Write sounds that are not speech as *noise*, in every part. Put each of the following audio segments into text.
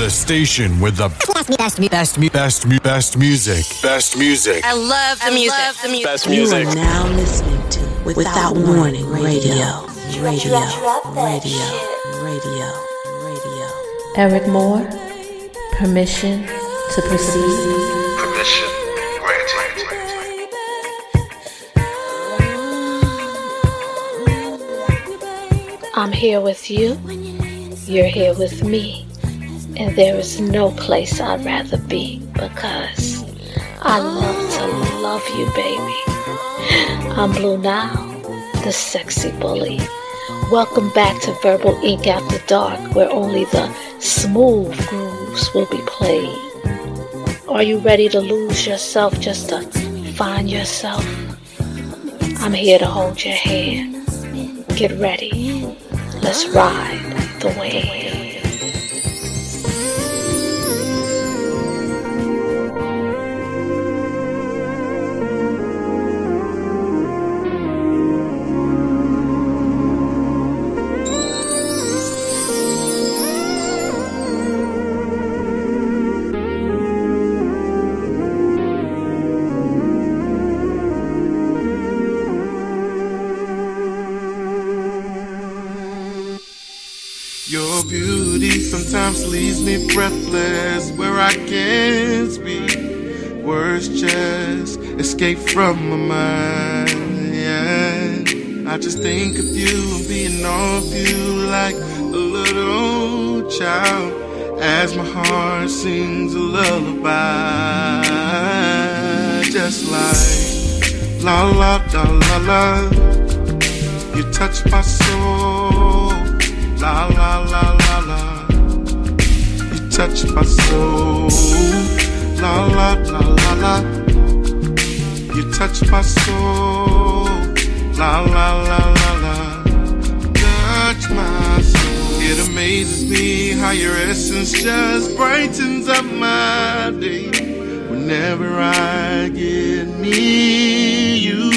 The station with the best, best, best, best, best music. Best music. I love the music. I love the music. Best You music. are now listening to Without, Warning Radio. Radio. Radio. Radio. Radio. Eryk Moore, permission to proceed. Permission granted. I'm here with you, you're here with me, and there is no place I'd rather be because I love to love you, baby. I'm Blue Nile, the sexy bully. Welcome back to Verbal Ink After Dark, where only the smooth grooves will be played. Are you ready to lose yourself just to find yourself? I'm here to hold your hand. Get ready. Let's ride the wave. Sometimes leaves me breathless where I can't speak. Words just escape from my mind. Yeah. I just think of you and being of you like a little child as my heart sings a lullaby. Just like la la la la la. You touch my soul. La la la la. Touch my soul. La la la la la. You touch my soul. La la la la la. Touch my soul. It amazes me how your essence just brightens up my day. Whenever I get near you.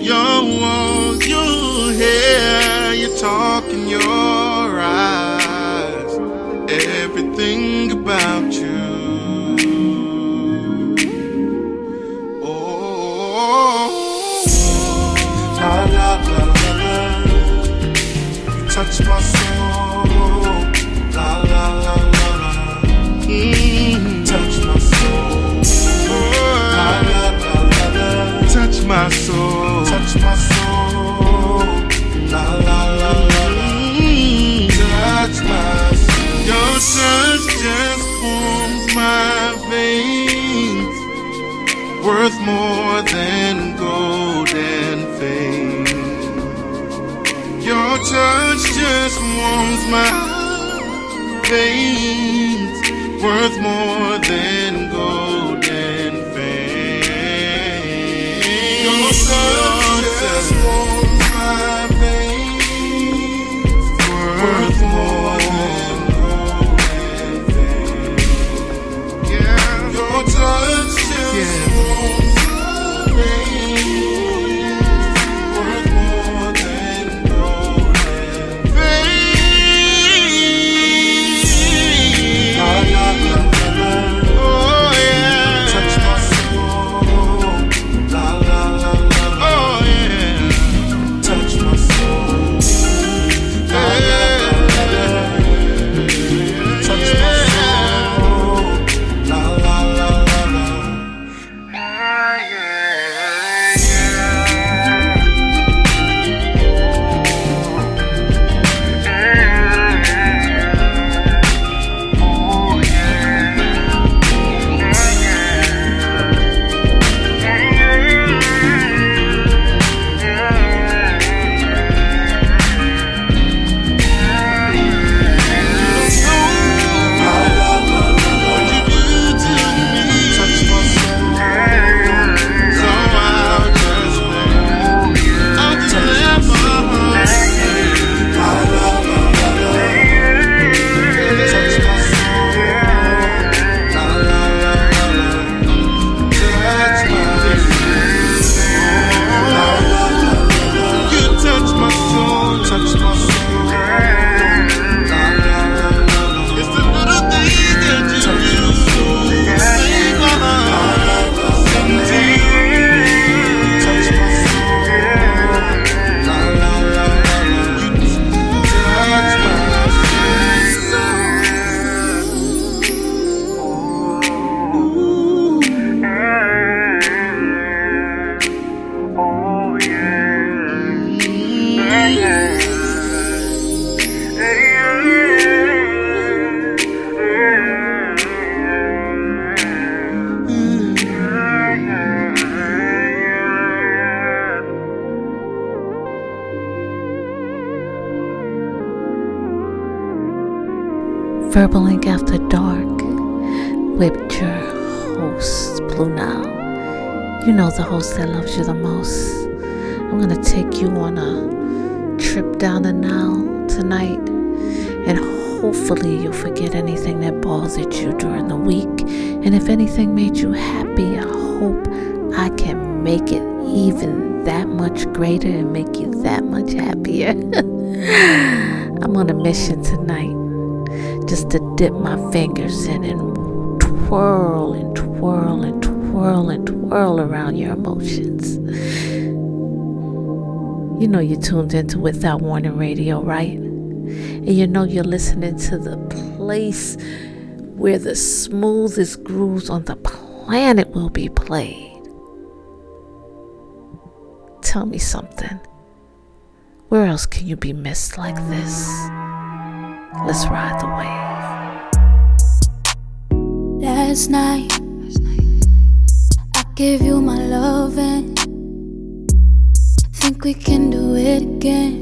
Your walk, your hair, your talk, and your Everything about you. Oh, la la la la la. You touch my soul. La la la la la. Mm, touch my soul. La la la la la. Touch my soul. Touch my soul. La la la la la. Mm, touch my soul. Your touch just warms my veins. Worth more than gold and fame. Your touch just warms my veins. Worth more than tuned into Without Warning Radio, right? And you know you're listening to the place where the smoothest grooves on the planet will be played. Tell me something. Where else can you be missed like this? Let's ride the wave. Last night, I gave you my loving again.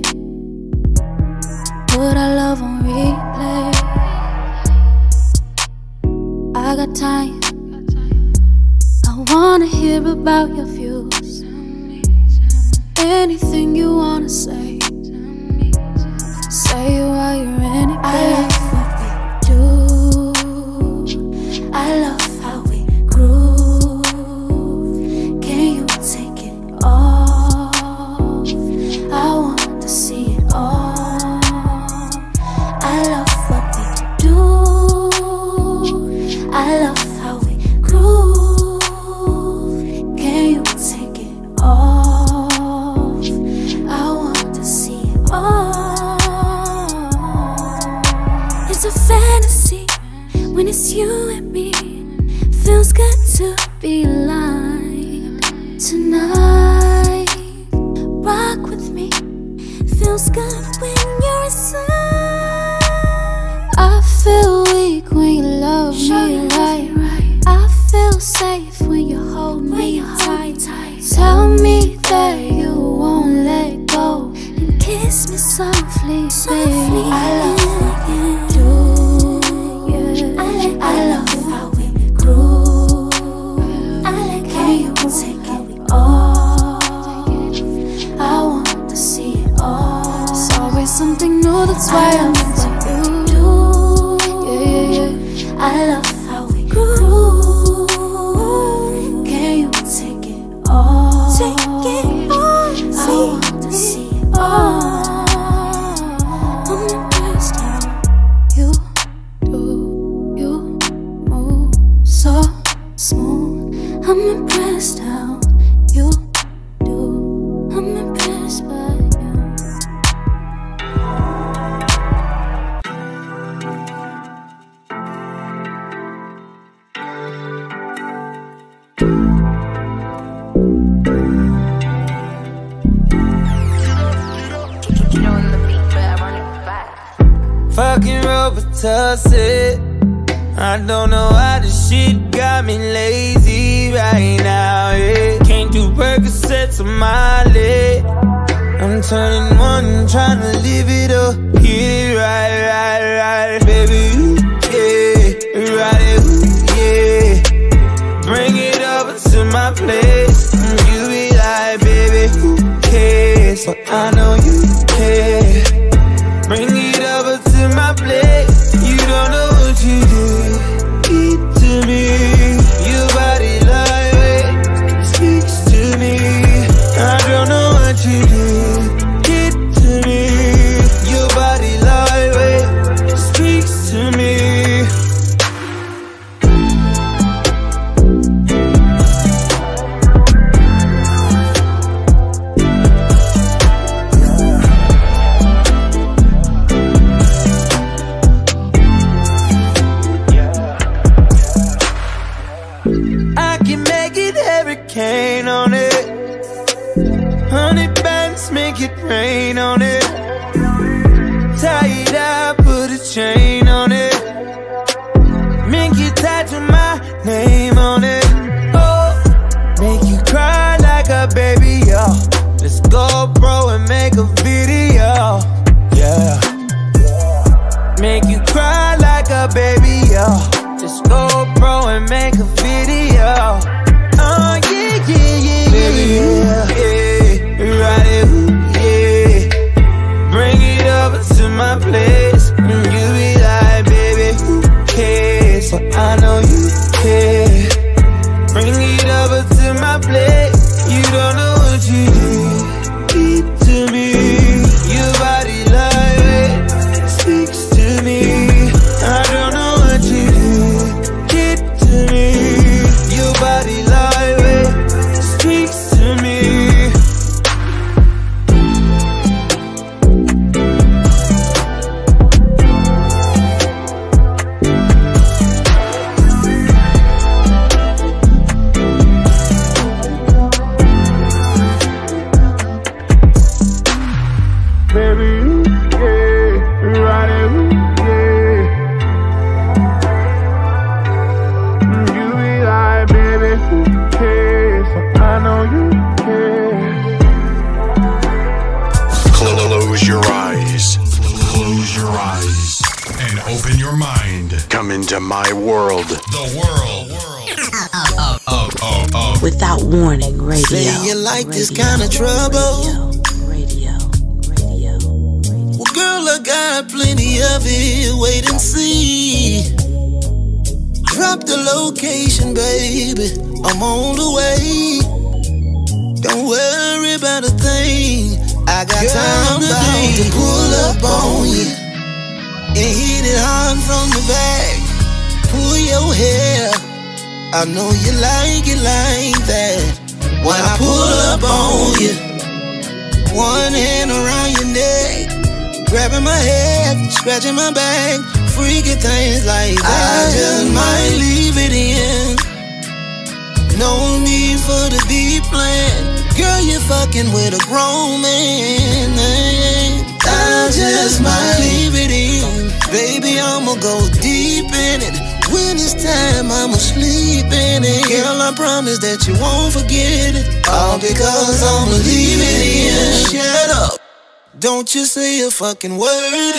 Fucking word.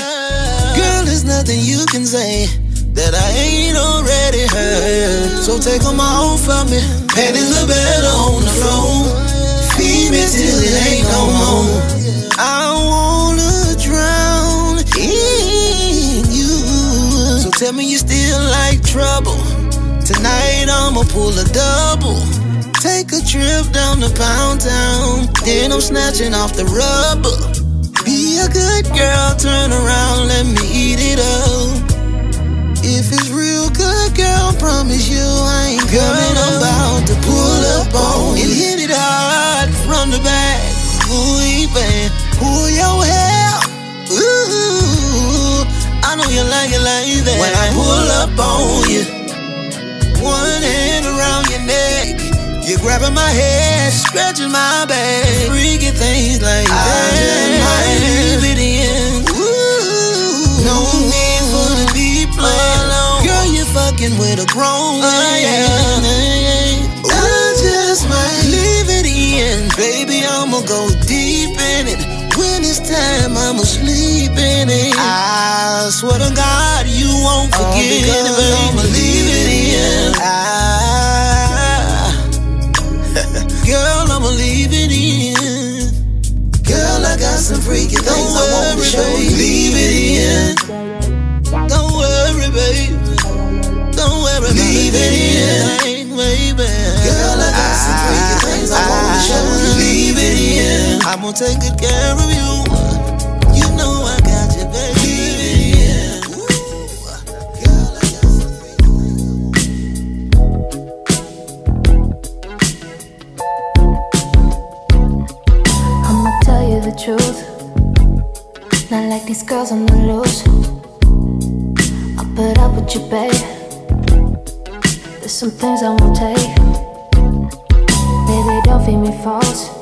Girl, there's nothing you can say that I ain't already heard. So take them off from me. Panties are better on the floor. Feed me till it ain't no more. I wanna drown in you. So tell me you still like trouble. Tonight I'ma pull a double. Take a trip down to Pound Town. Then I'm snatching off the rubber. Good girl, turn around, let me eat it up. If it's real good, girl, promise you I ain't coming. I'm about to pull up on you and hit it hard from the back. Ooh, baby, pull your hair. Ooh, I know you like it like that. When I pull up on you, You're grabbing my head, scratching my back, freaking things like that. I just might leave it in. Ooh, no need for the deep plan. Girl, you're fucking with a grown oh, man. I just might leave it in, baby. I'ma go deep in it. When it's time, I'ma sleep in it. I swear to God, you won't forget it, baby. I'ma leave it in. I Girl, I'ma leave it in. Girl, I got some freaky things I want to show you. Leave it in. Don't worry, baby. Don't worry, leave it in, baby. Girl, I got some freaky things I want to show you. Leave it in. I'm gonna take good care of. You Girls on the loose. I'll put up with you, babe. There's some things I won't take. Baby, don't feed me false.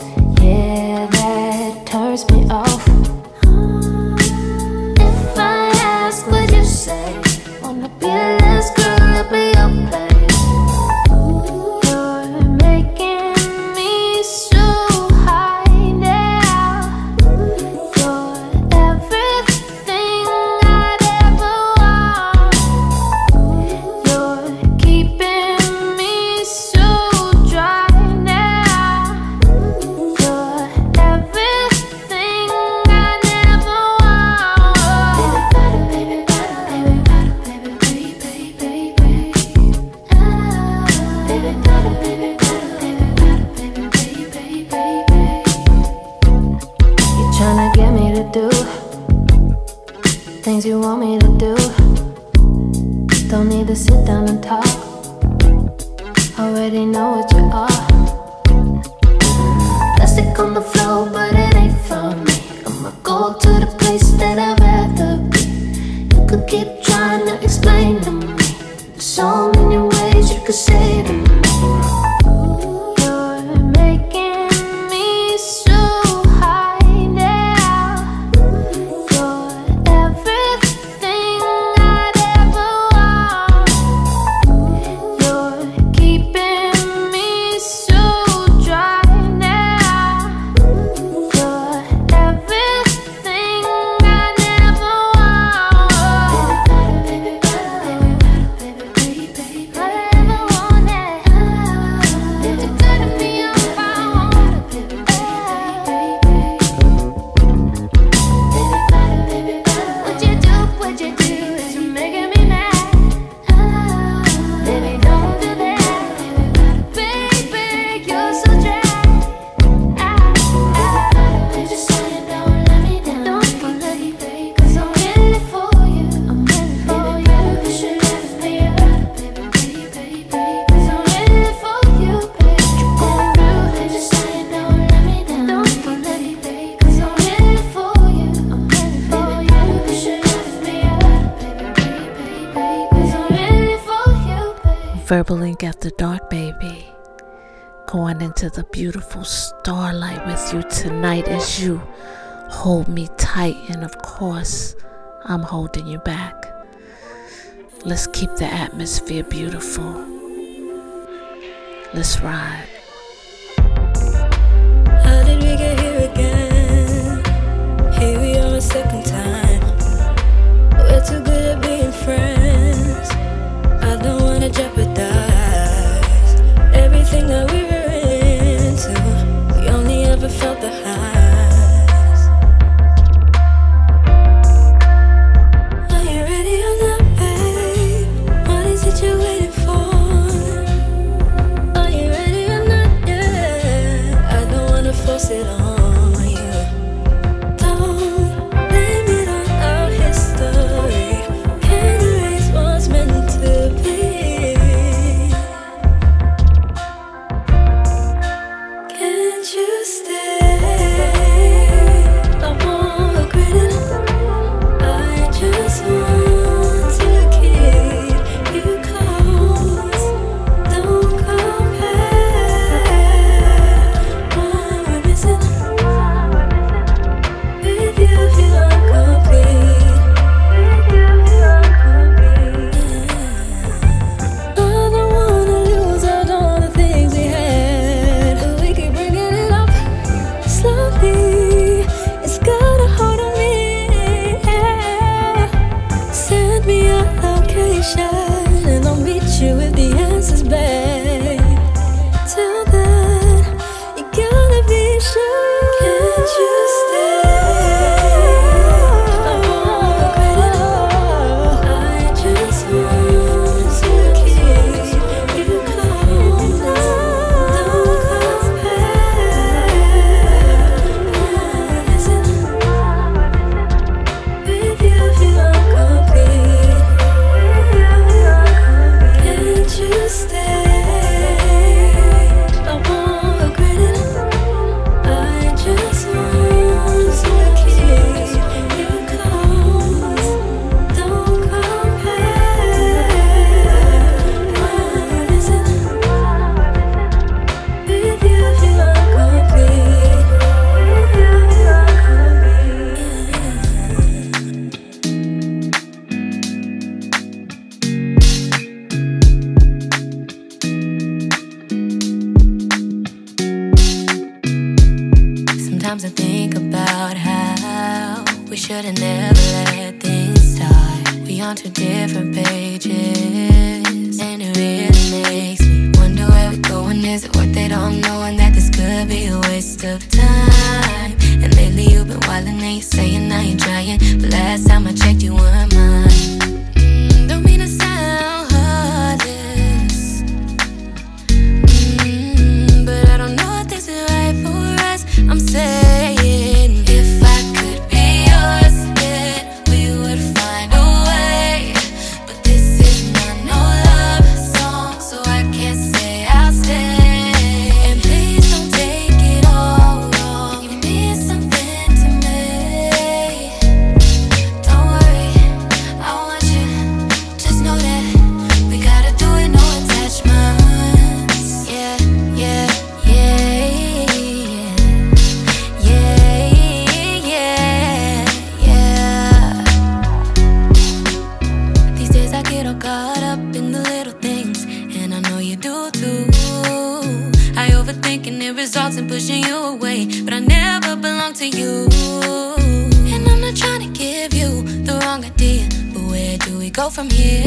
do we go from here?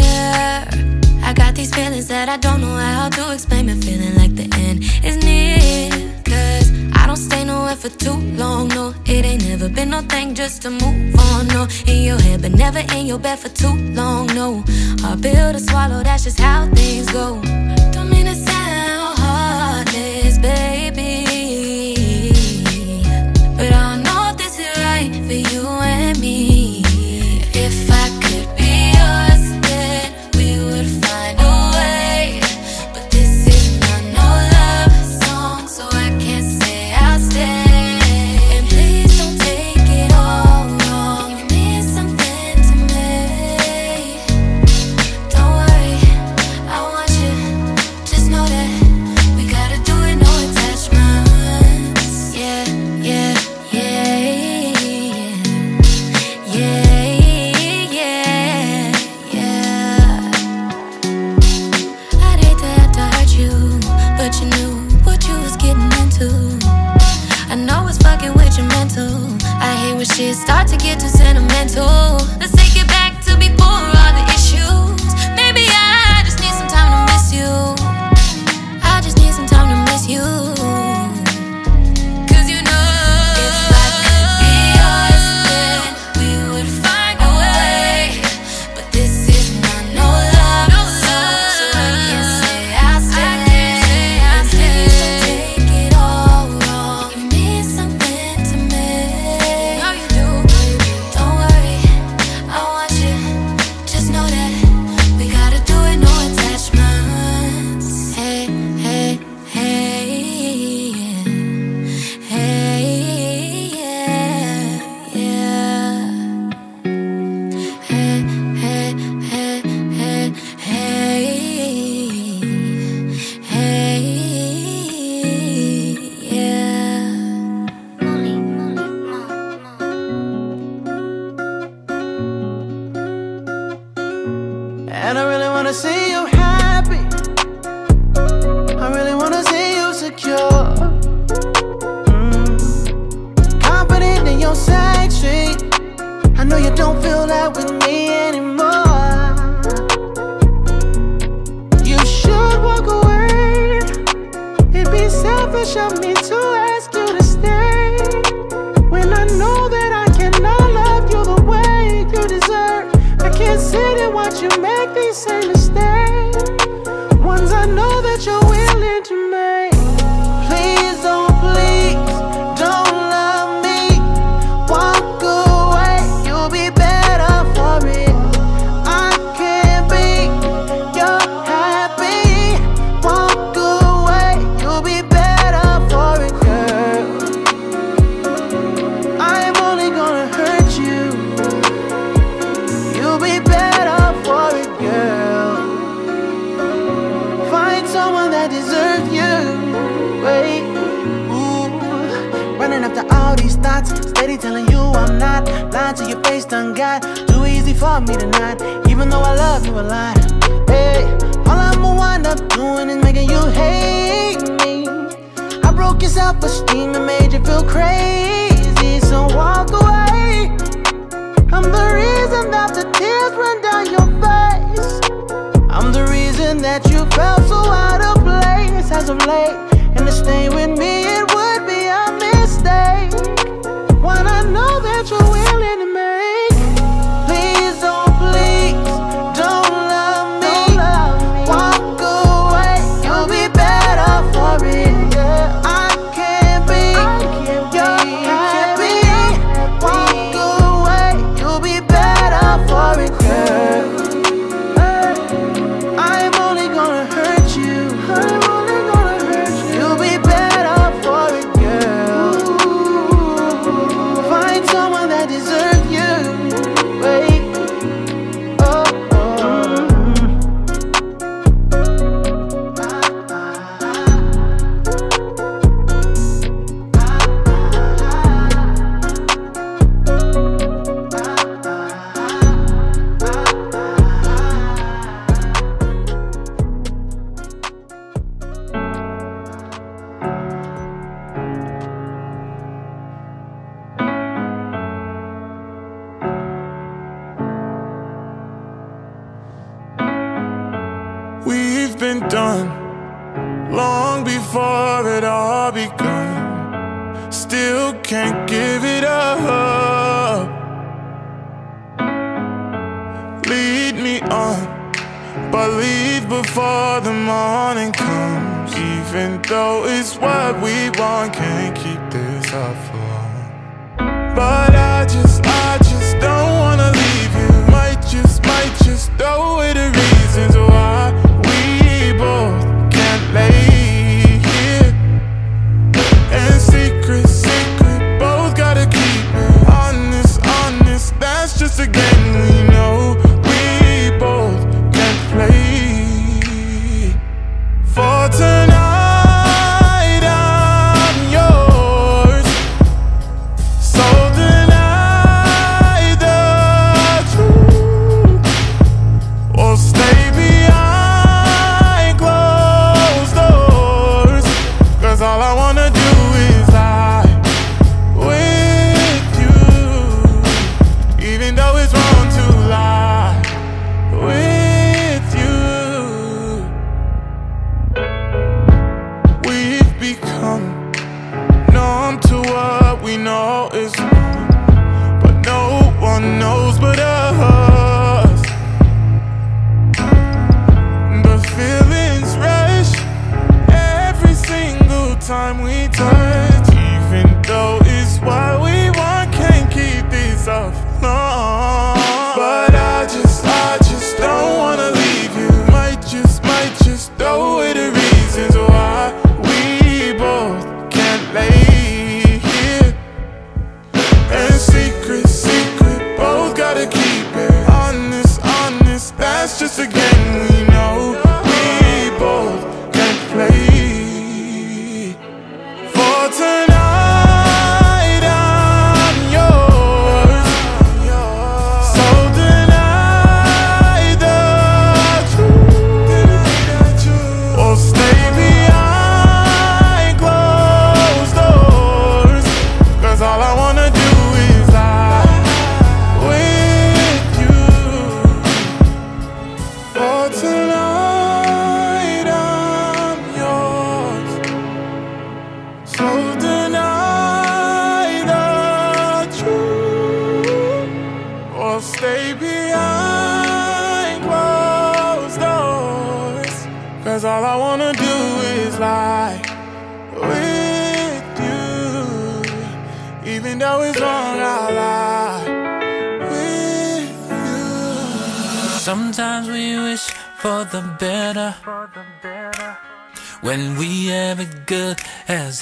I got these feelings that I don't know how to explain, My feeling like the end is near. Cause I don't stay nowhere for too long, no. It ain't never been no thing just to move on, no. In your head, but never in your bed for too long, no. I build a swallow, that's just how things go.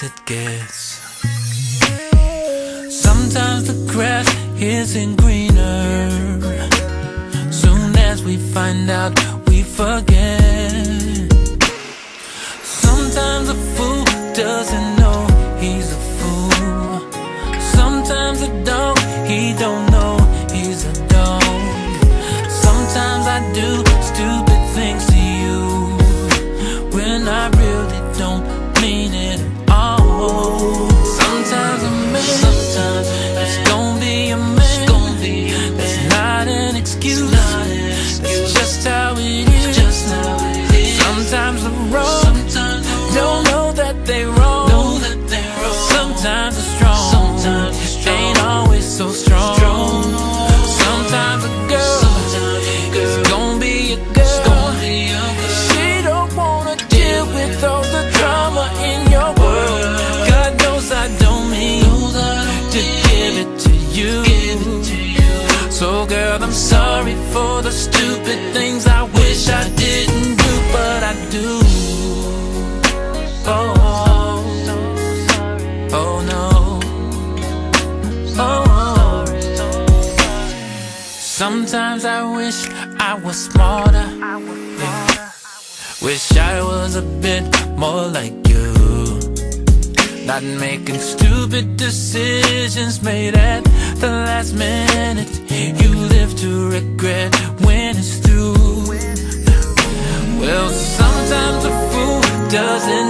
it gets. Sometimes the grass isn't greener. Soon as we find out, we forget. making stupid decisions made at the last minute. You live to regret when it's through. Well, sometimes a fool doesn't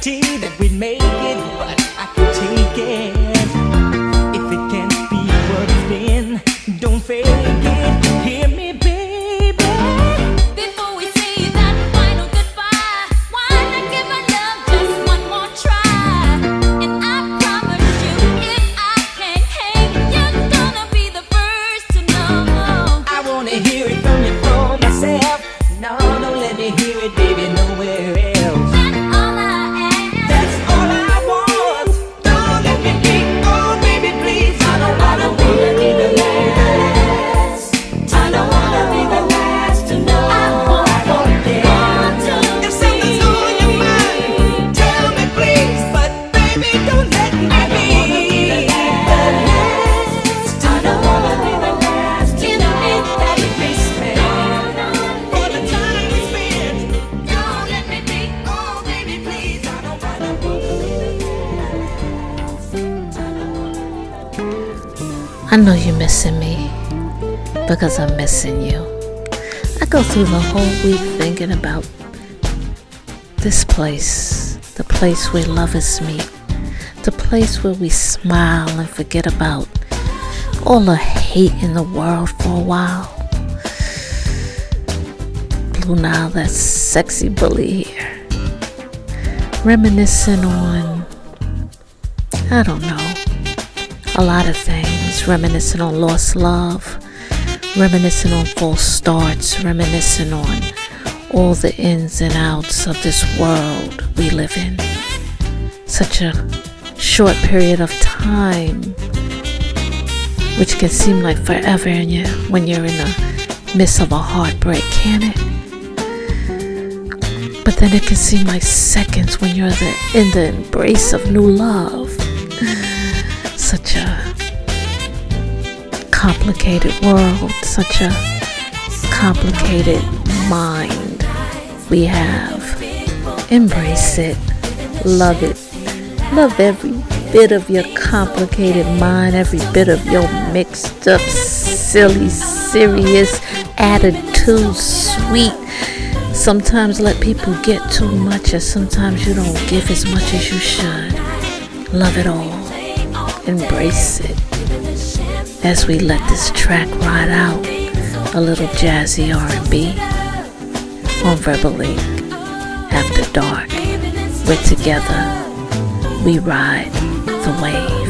guarantee that we'd make it, but I can take it. If it can't be worth it, don't fake it. Because I'm missing you. I go through the whole week thinking about this place, the place where lovers meet, the place where we smile and forget about all the hate in the world for a while. Blue Nile, that sexy bully here, reminiscing on, I don't know, a lot of things reminiscing on lost love, reminiscing on false starts, reminiscing on all the ins and outs of this world we live in. Such a short period of time, which can seem like forever in you when you're in the midst of a heartbreak, can it? But then it can seem like seconds when you're the, in the embrace of new love. *laughs* Such a complicated world, such a complicated mind we have. Embrace it, love it, love every bit of your complicated mind, every bit of your mixed up, silly, serious attitude, sweet. Sometimes let people get too much, and sometimes you don't give as much as you should. Love it all, embrace it as we let this track ride out a little jazzy R&B on Verbal Ink After Dark. We're together. We ride the wave.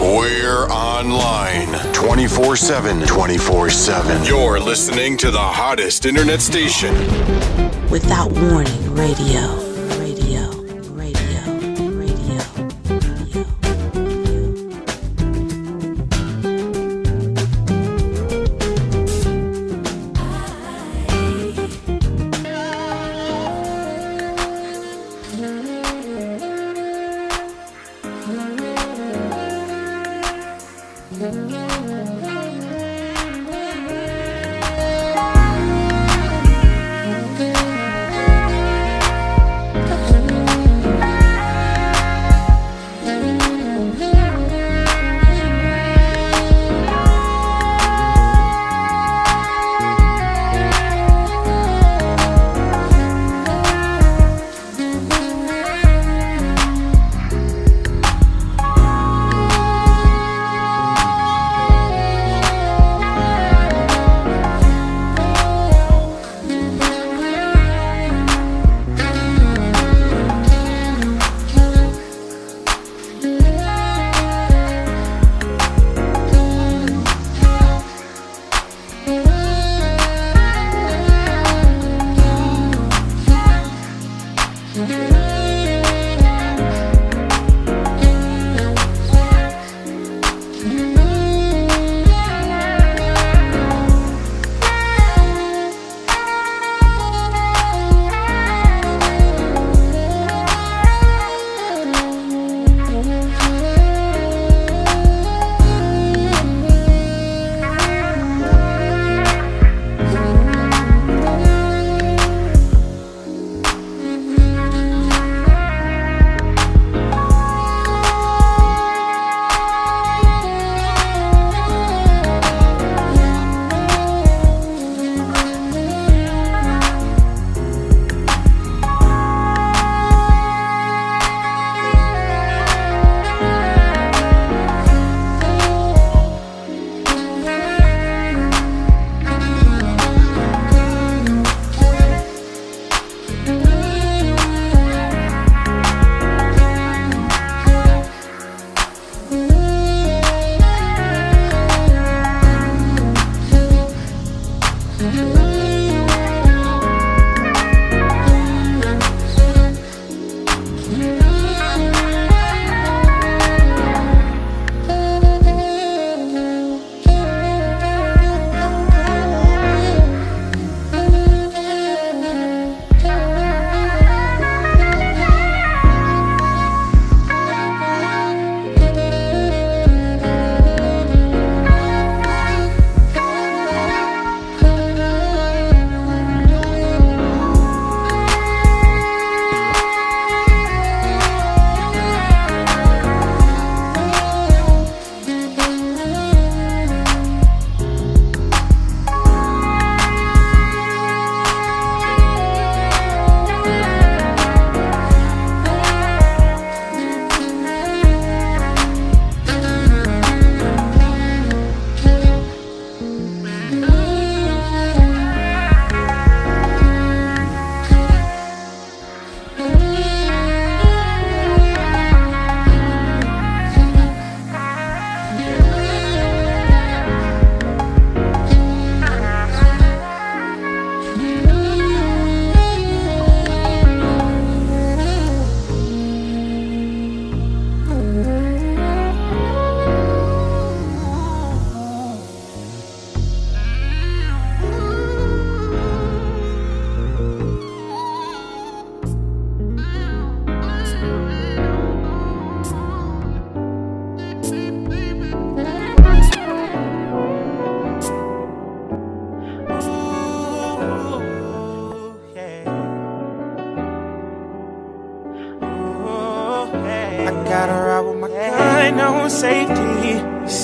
We're online 24 7. 24 7. You're listening to the hottest internet station. Without Warning Radio.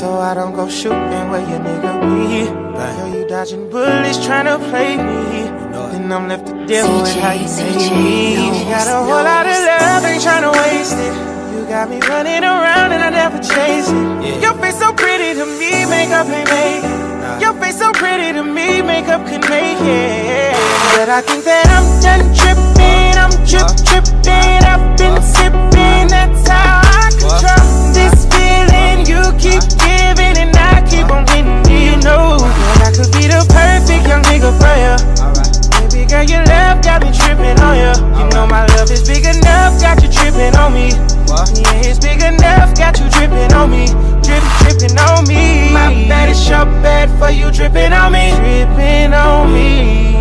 So I don't go shooting where your nigga be. Girl, you dodging bullets trying to play me. Then I'm left to deal with how you made me. You got a whole lot of love, ain't trying to waste it. You got me running around and I never chase it. Your face so pretty to me, makeup ain't make it. Your face so pretty to me, makeup can make it. But I think that I'm done tripping, I'm trip tripping. I've been sipping, that's how I control this feeling. You keep giving and I keep on getting you know that I could be the perfect young nigga for you. Baby girl, your love got me tripping on you. You know my love is big enough, got you tripping on me. Yeah, it's big enough, got you dripping on me. Drip, dripping on me. My bad is your bad for you dripping on me. Dripping on me.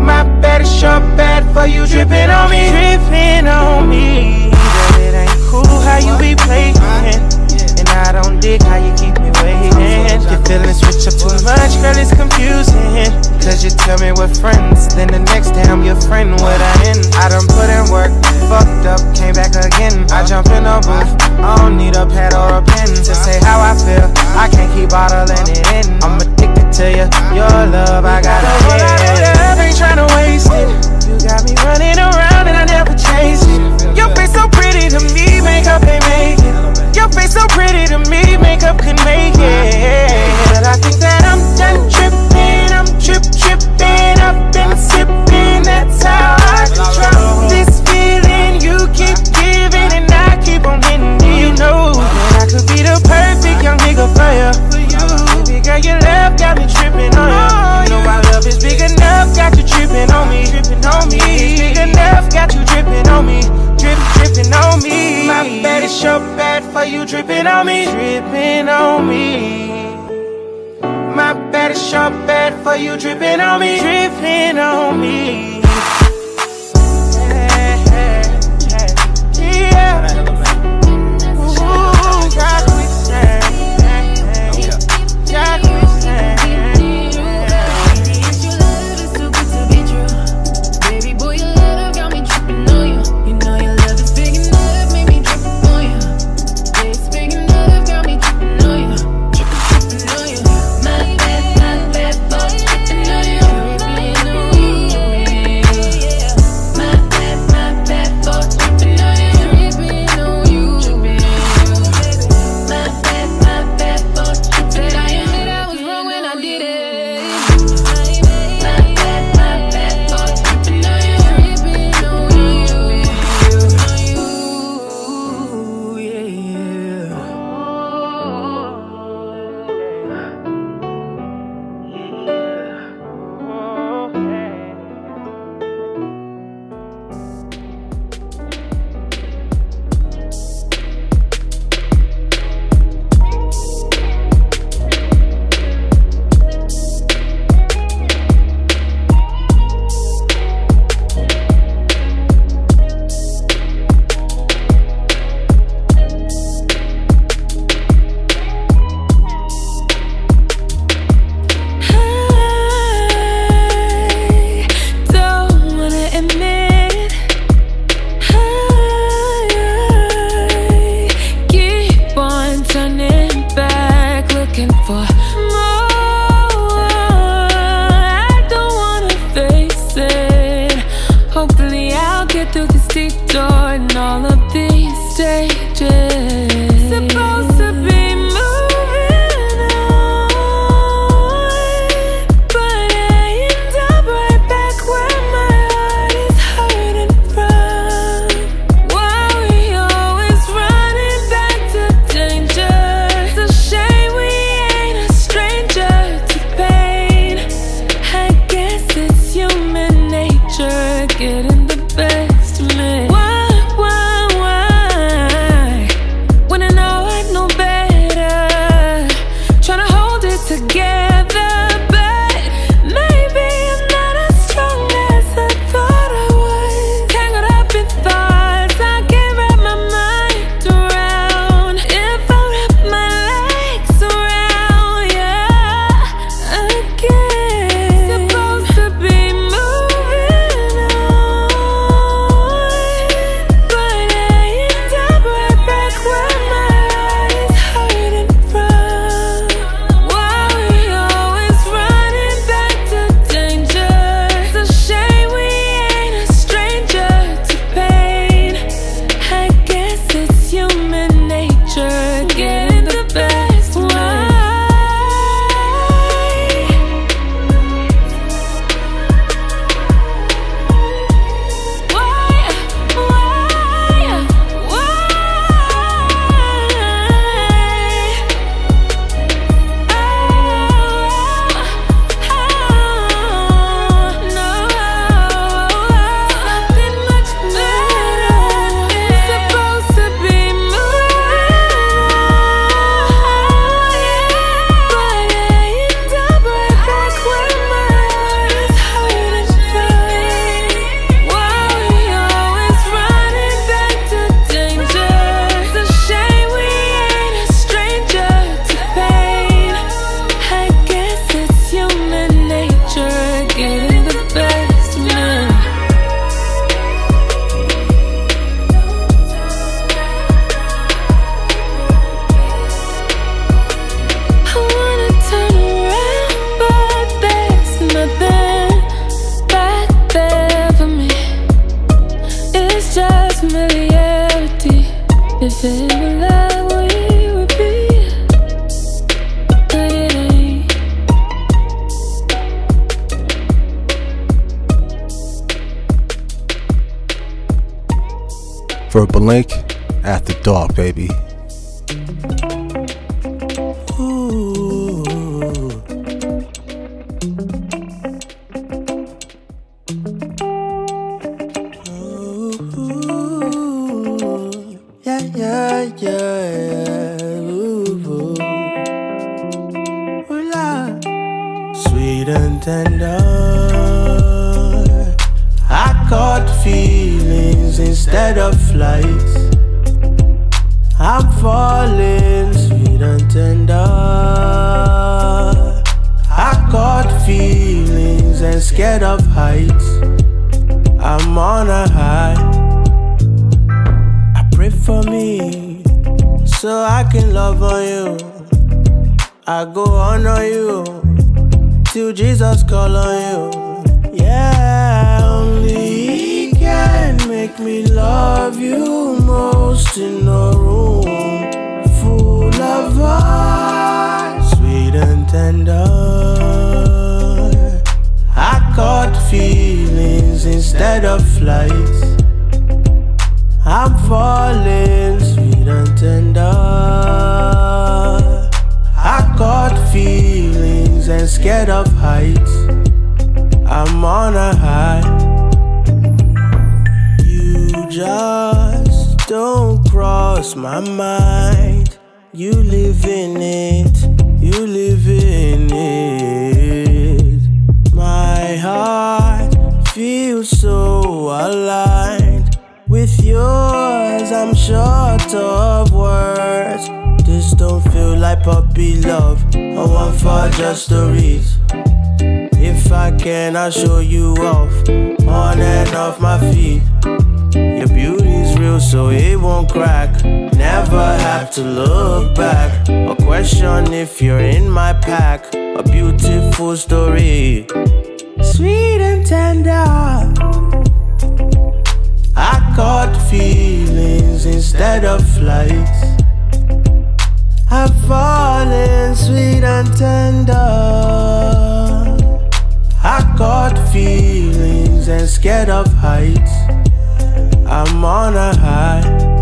My bad is your bad for you dripping on me. Dripping on me. Girl, it ain't cool how you be playing. I don't dig how you keep me waiting. Your feelings switch up too much, girl, it's confusing. Cause you tell me we're friends, then the next day I'm your friend. What I in? I done put in work, fucked up, came back again. I jump in a booth, I don't need a pad or a pen to say how I feel. I can't keep bottling it in. I'm addicted to you, your love, I gotta get. Love ain't tryna waste it. You got me running around and I never chase it. Your face so pretty to me, makeup ain't make it. Your face so pretty to me, makeup can make it. But I think that I'm done tripping, I'm trip tripping. I've been sipping, that's how I control this feeling. You keep giving and I keep on getting you. You know that I could be the perfect young nigga for you. Baby girl, your love got me tripping on you. Love is big enough, got you tripping on me. Tripping on me. It's big enough, got you dripping on me. Drip, dripping on me. My bad is your bad for you dripping on me. Dripping on me. My bad is your bad for you dripping on me. Dripping on me. scared of heights. I'm on a high. I pray for me so I can love on you. I go honor you till Jesus call on you. Yeah, only He can make me love you most in the room full of heart, sweet and tender caught feelings instead of flights. I'm falling sweet and tender. I caught feelings and scared of heights. I'm on a high. You just don't cross my mind. You live in it, you live in it. feel so aligned with yours. I'm short of words. This don't feel like puppy love. I want for just the reach. If I can, I'll show you off on and off my feet. You're beautiful you so it won't crack. Never have to look back or question if you're in my pack. A beautiful story, sweet and tender. I caught feelings instead of flights. I've fallen sweet and tender. I caught feelings and scared of heights. I'm on a high.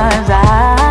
sunrise.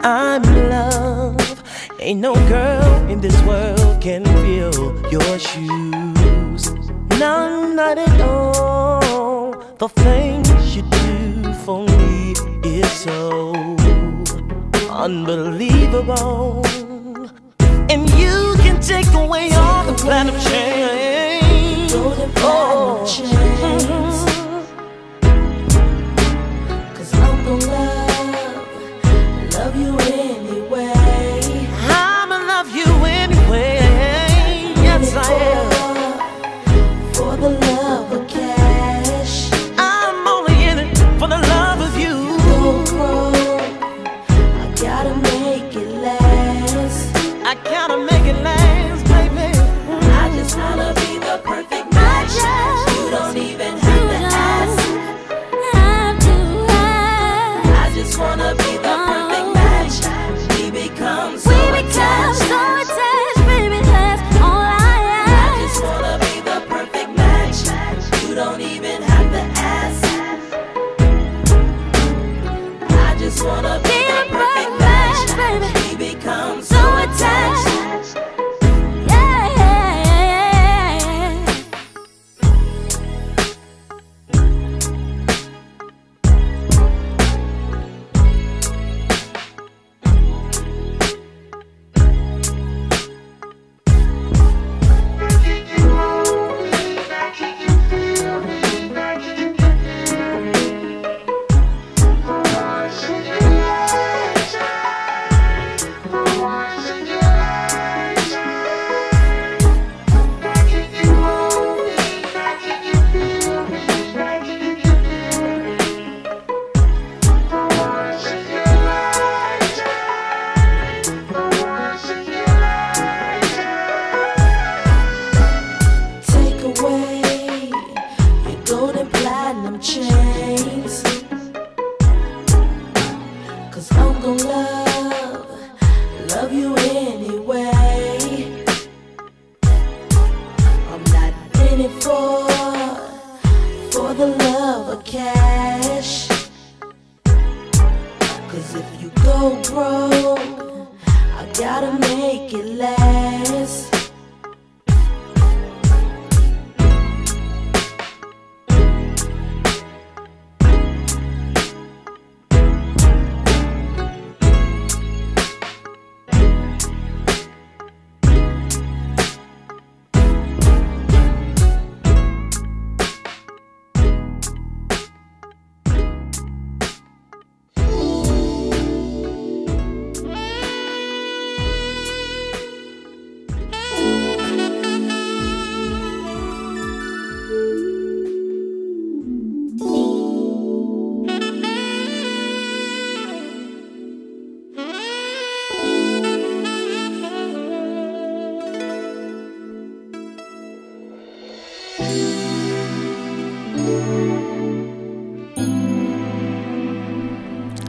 I'm in love. Ain't no girl in this world can fill your shoes. None, not at all. The things you do for me is so unbelievable. And you can take away all the platinum chain. Oh,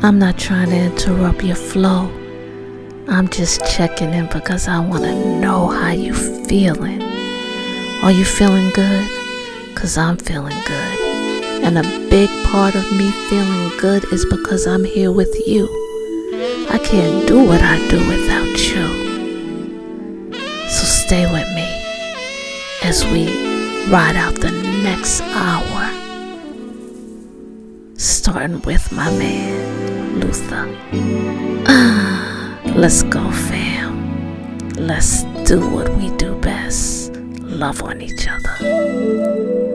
I'm not trying to interrupt your flow. I'm just checking in because I want to know how you feeling. Are you feeling good? Cause I'm feeling good. And a big part of me feeling good is because I'm here with you. I can't do what I do without you. So stay with me as we ride out the next hour. Starting with my man, Luther. Ah, let's go, fam. Let's do what we do best love on each other.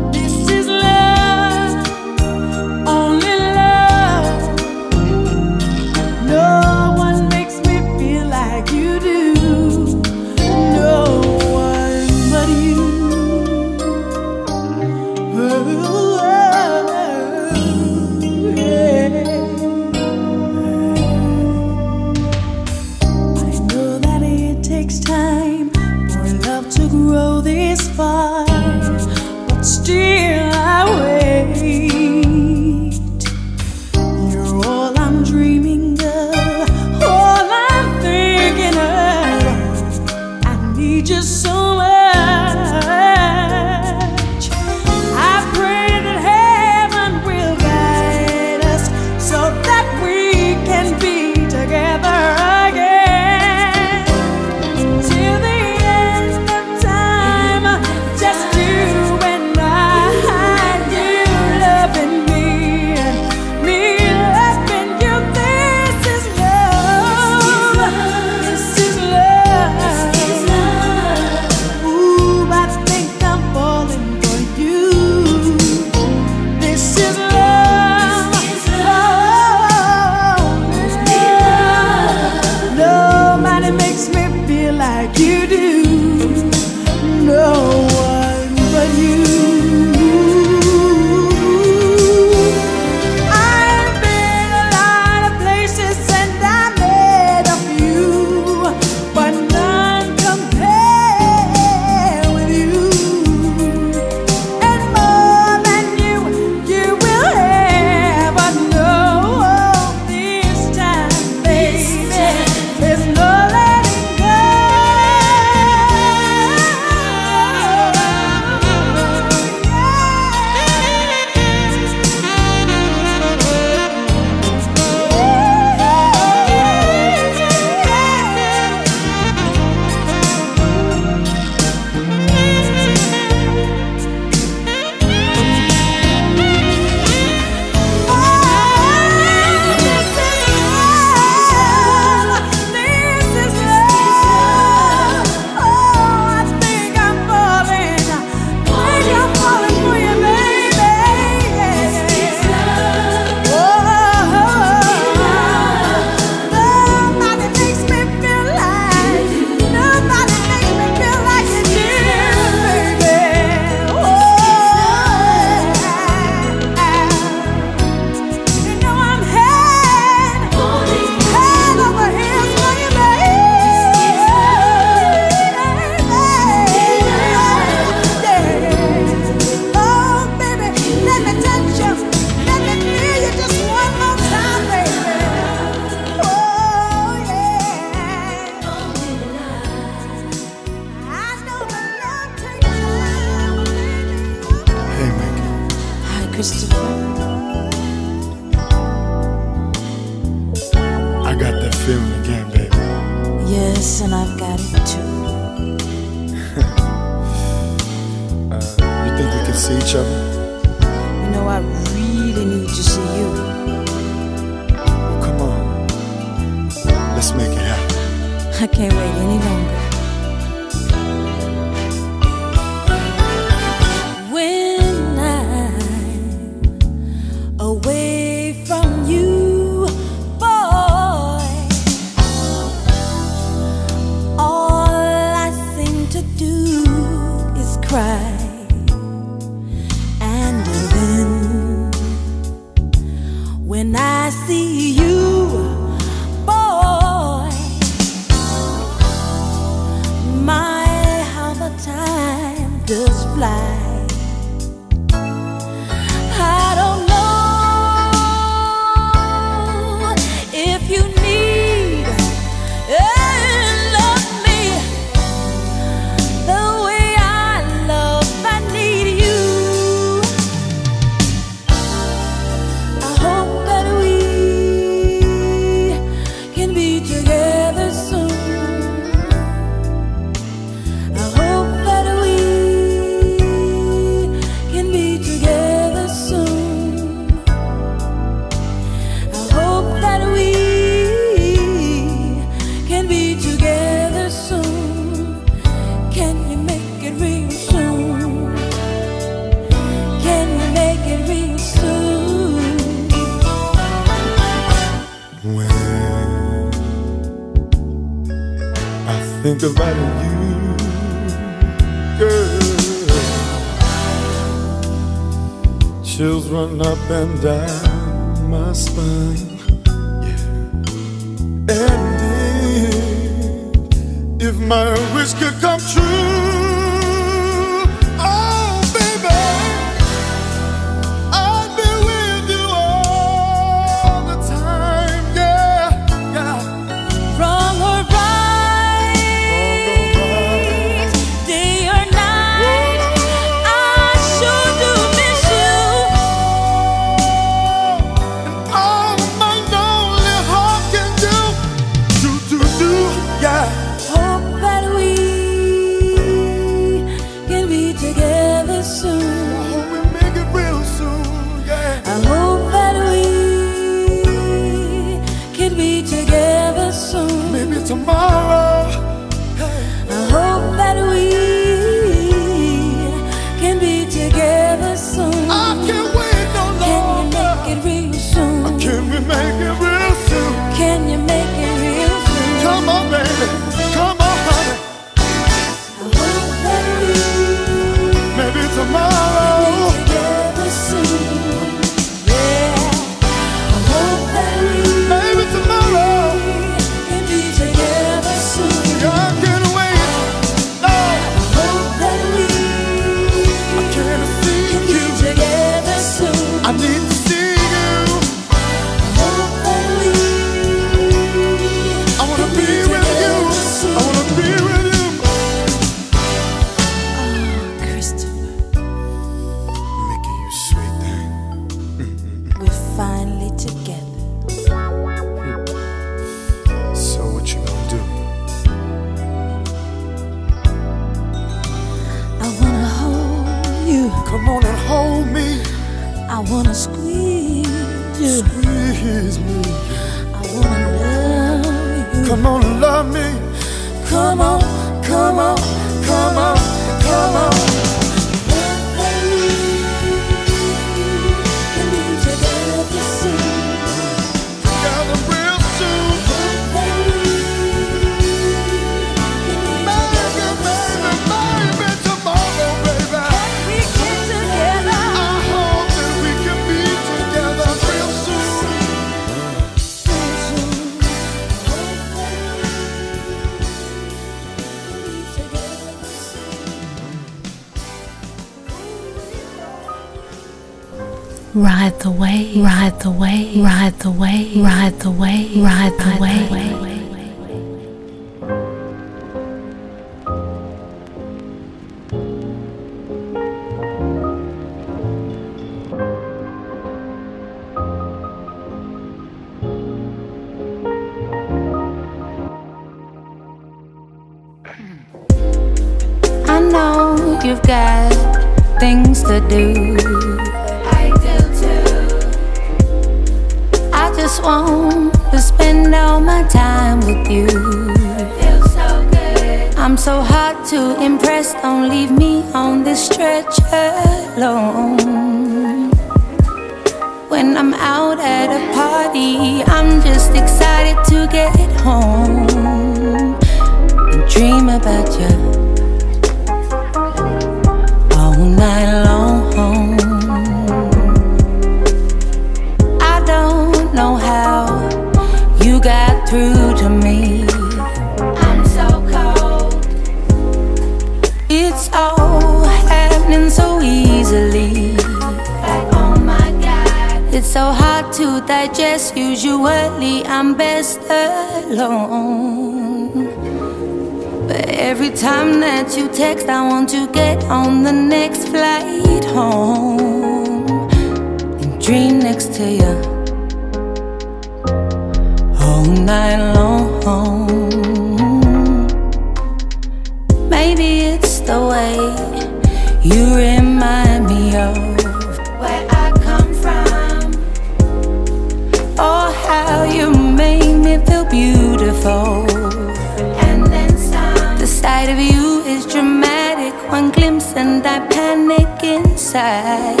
like one glimpse and I panic inside.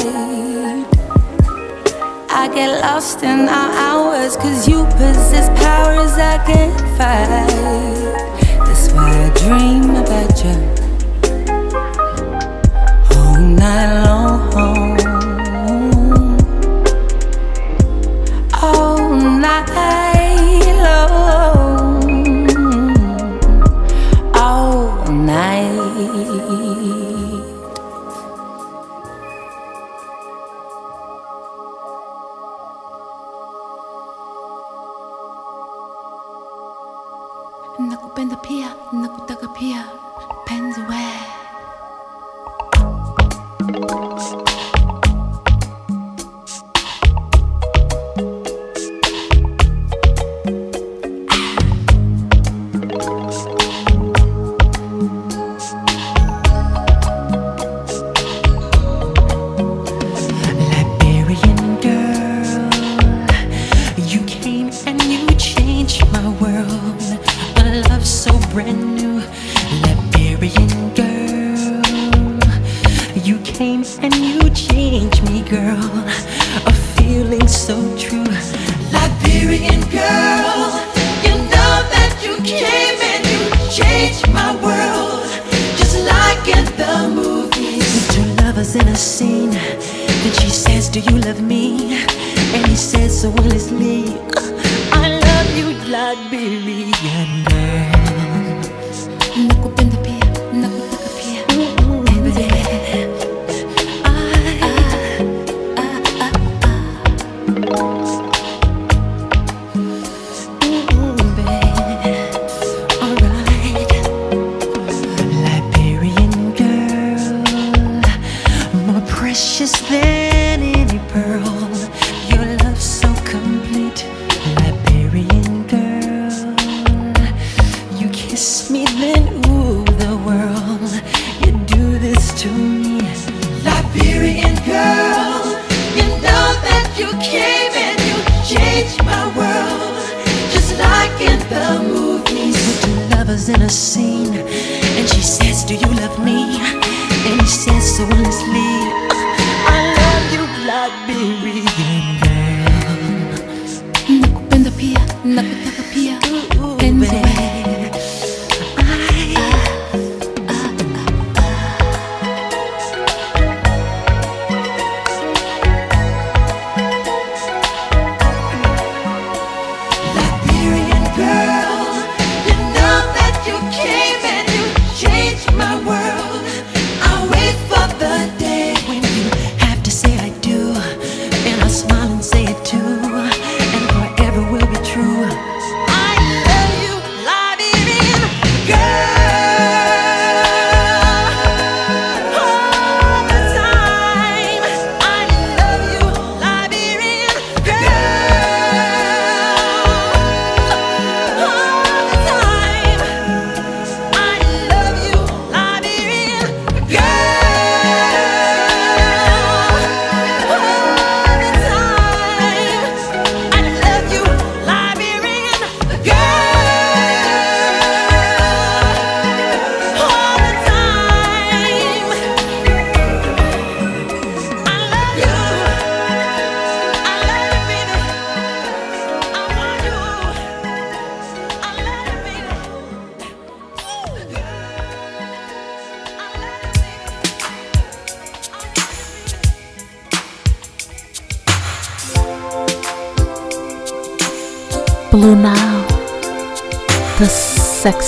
I get lost in our hours, cause you possess powers I can't fight. That's why I dream about you all night long.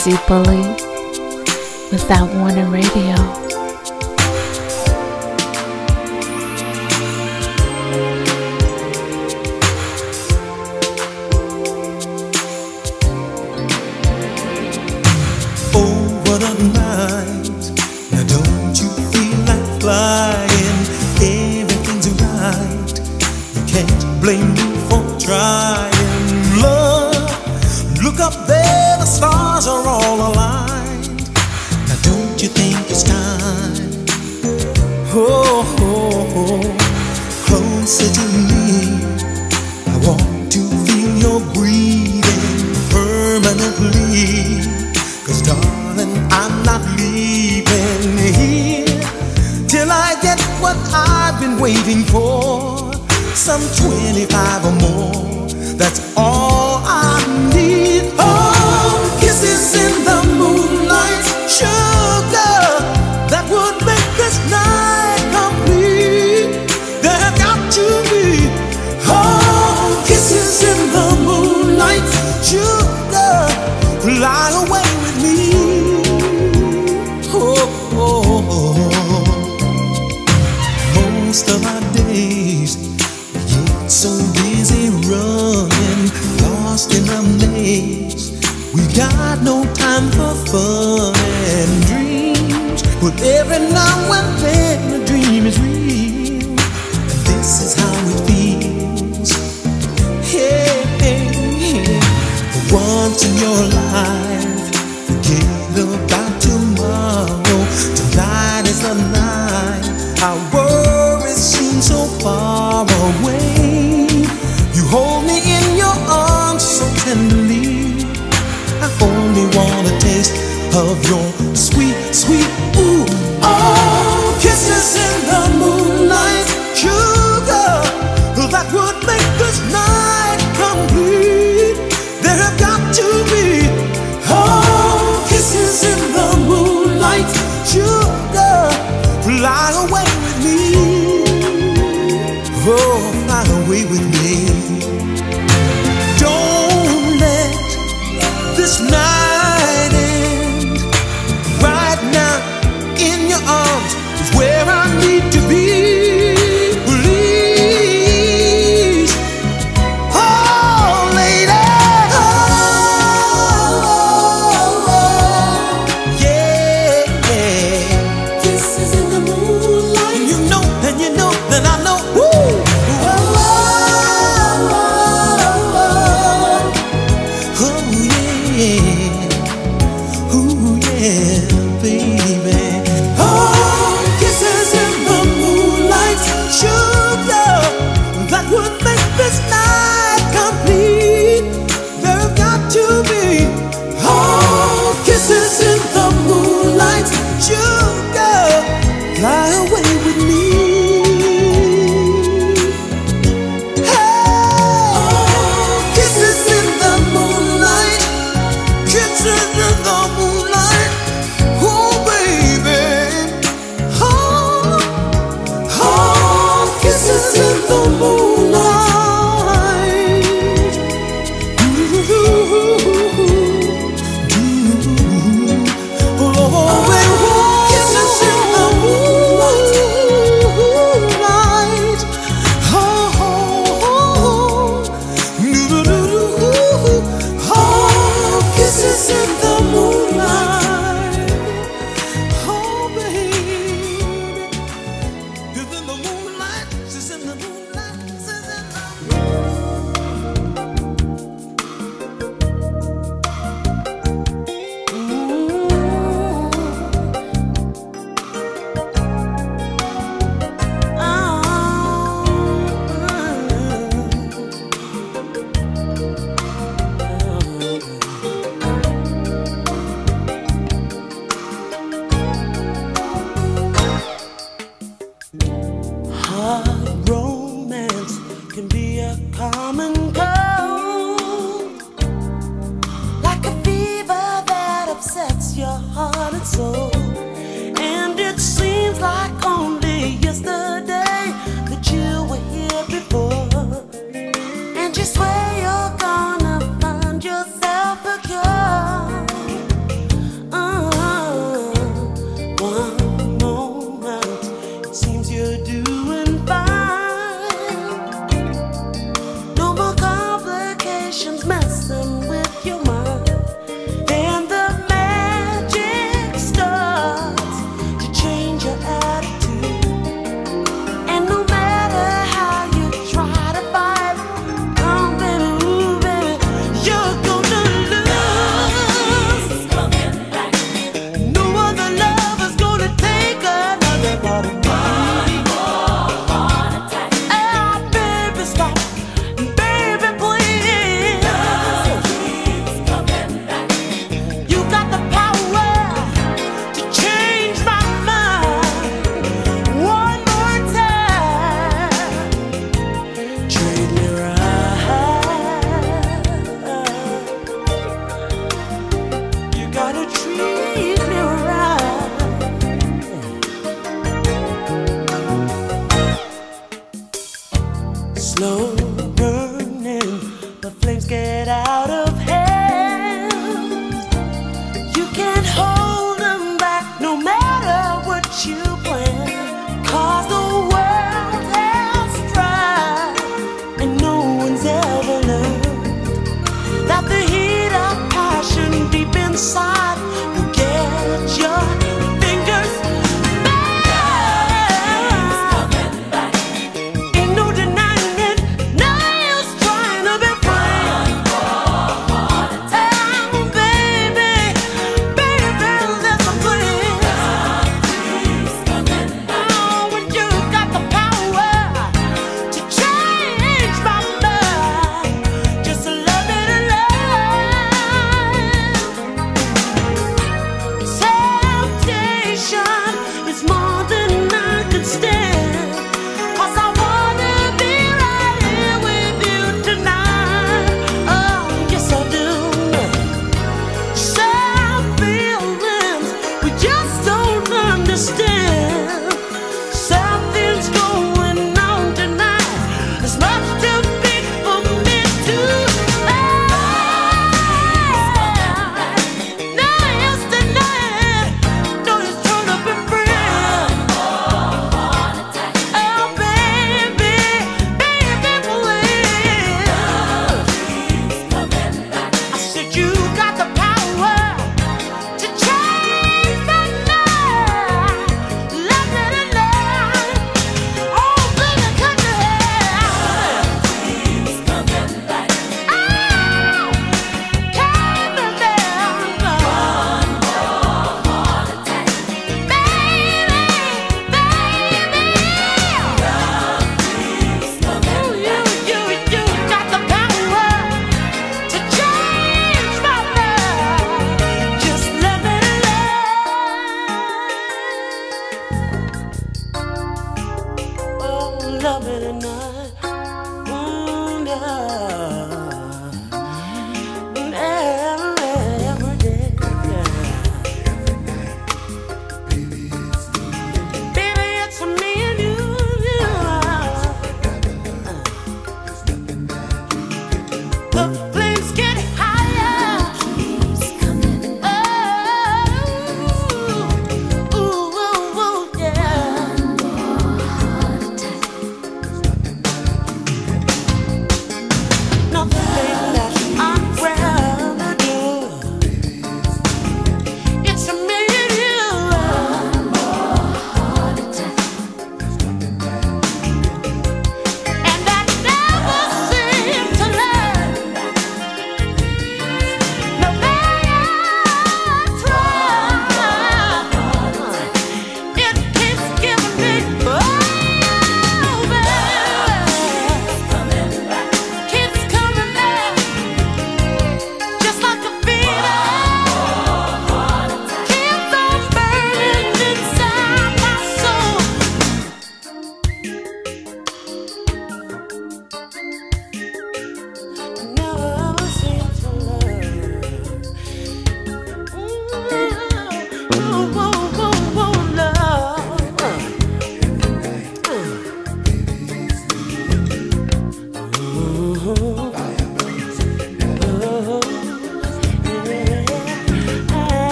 Sexy bully without warning radio.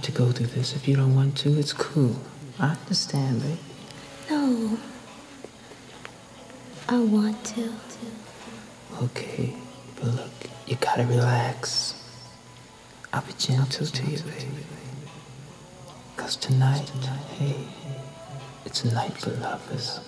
Have to go through this if you don't want to. It's cool. I understand, babe. No. I want to. Okay, but look, you gotta relax. I'll be gentle to you, baby. Cause tonight, hey, it's a night for lovers.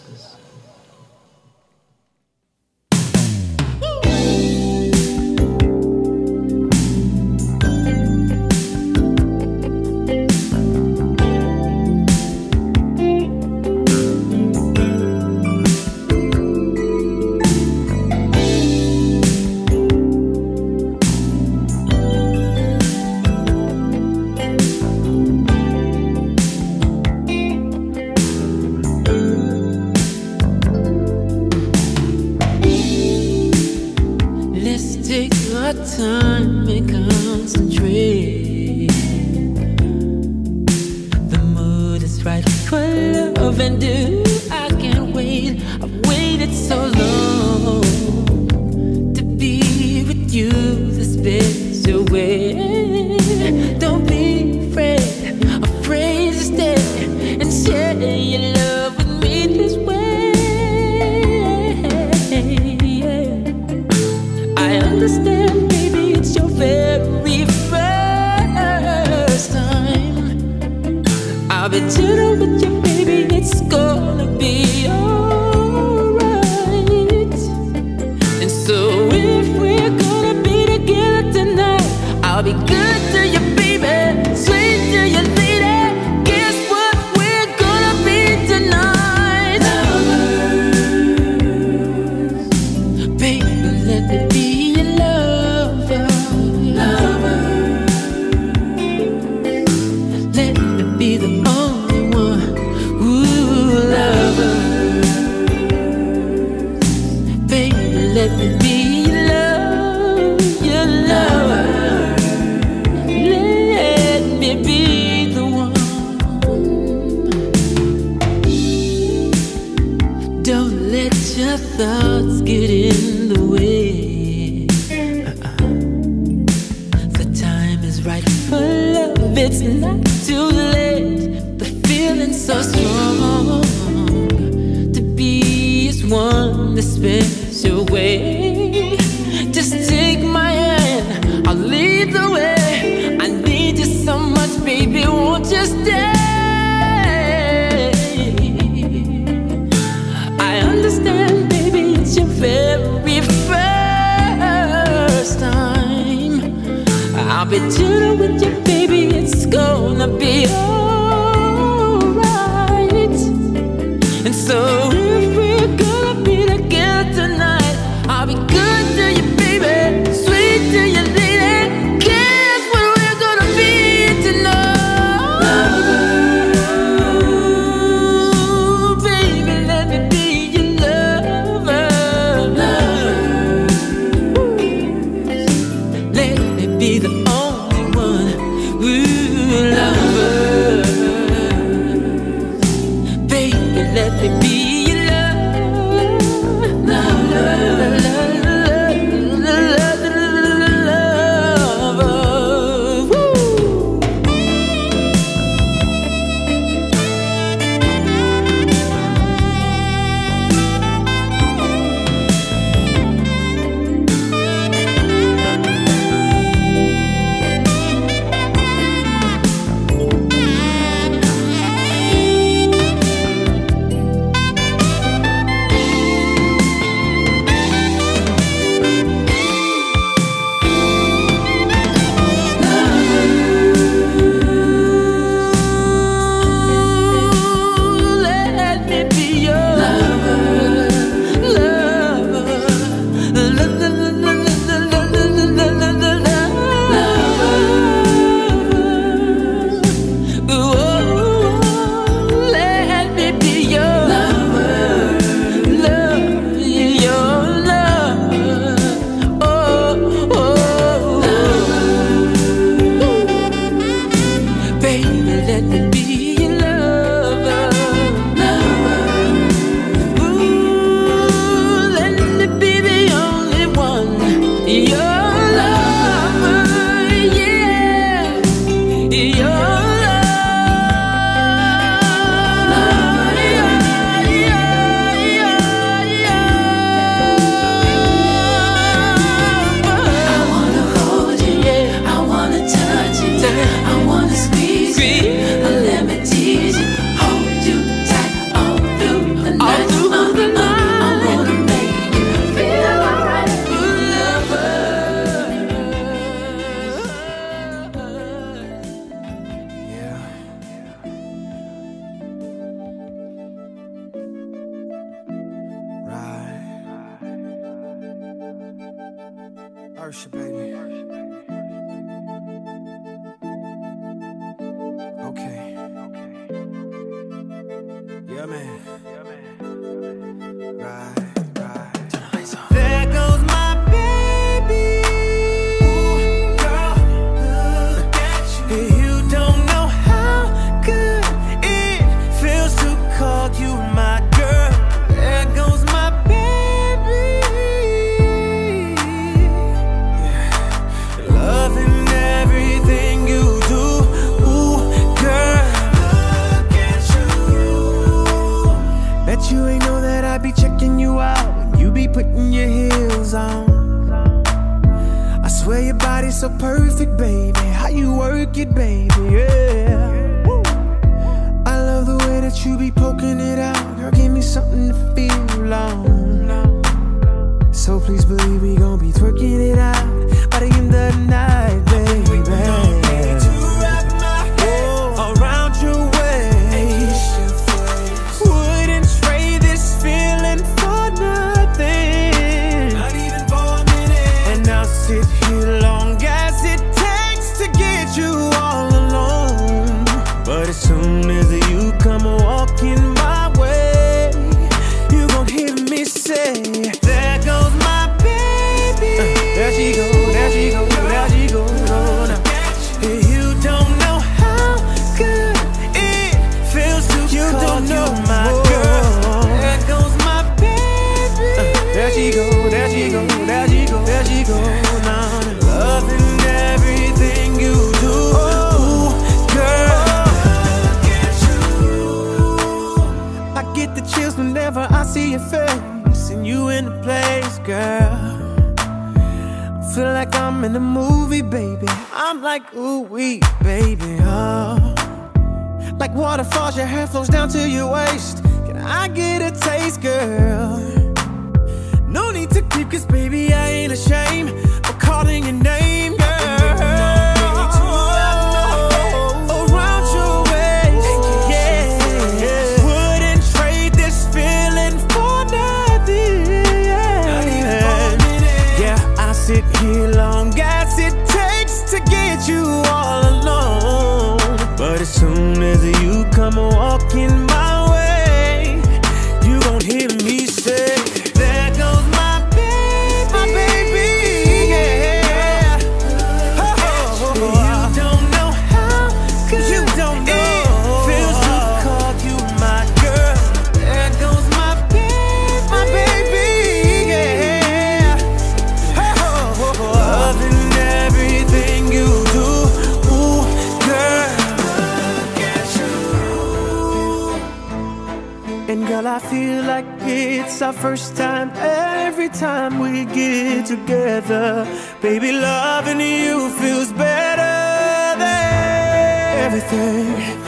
way. Just take my hand, I'll lead the way. I need you so much, baby, won't you stay? I understand, baby, it's your very first time. I'll be gentle with you, baby, it's gonna be alright. putting your heels on. I swear your body's so perfect, baby. How you work it, baby, yeah. I love the way that you be poking it out. Girl, give me something to feel on. So please believe we gon' be twerking it out by the end of the night, baby. weak, baby. Oh. Like waterfalls, your hair flows down to your waist. Can I get a taste, girl? No need to keep, cause baby, I ain't ashamed. our first time every time we get together. Baby, loving you feels better than everything.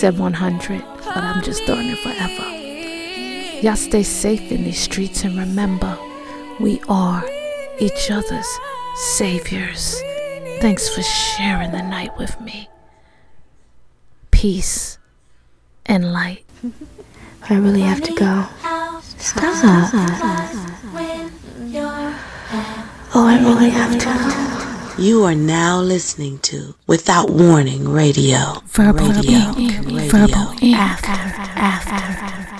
Said 100, but I'm just throwing it forever. Y'all stay safe in these streets and remember, we are each other's saviors. Thanks for sharing the night with me. Peace and light. *laughs* I really have to go. Stop. Oh, I really have to. You are now listening to Without Warning Radio. Verbal Radio. Verbal ink, after, after.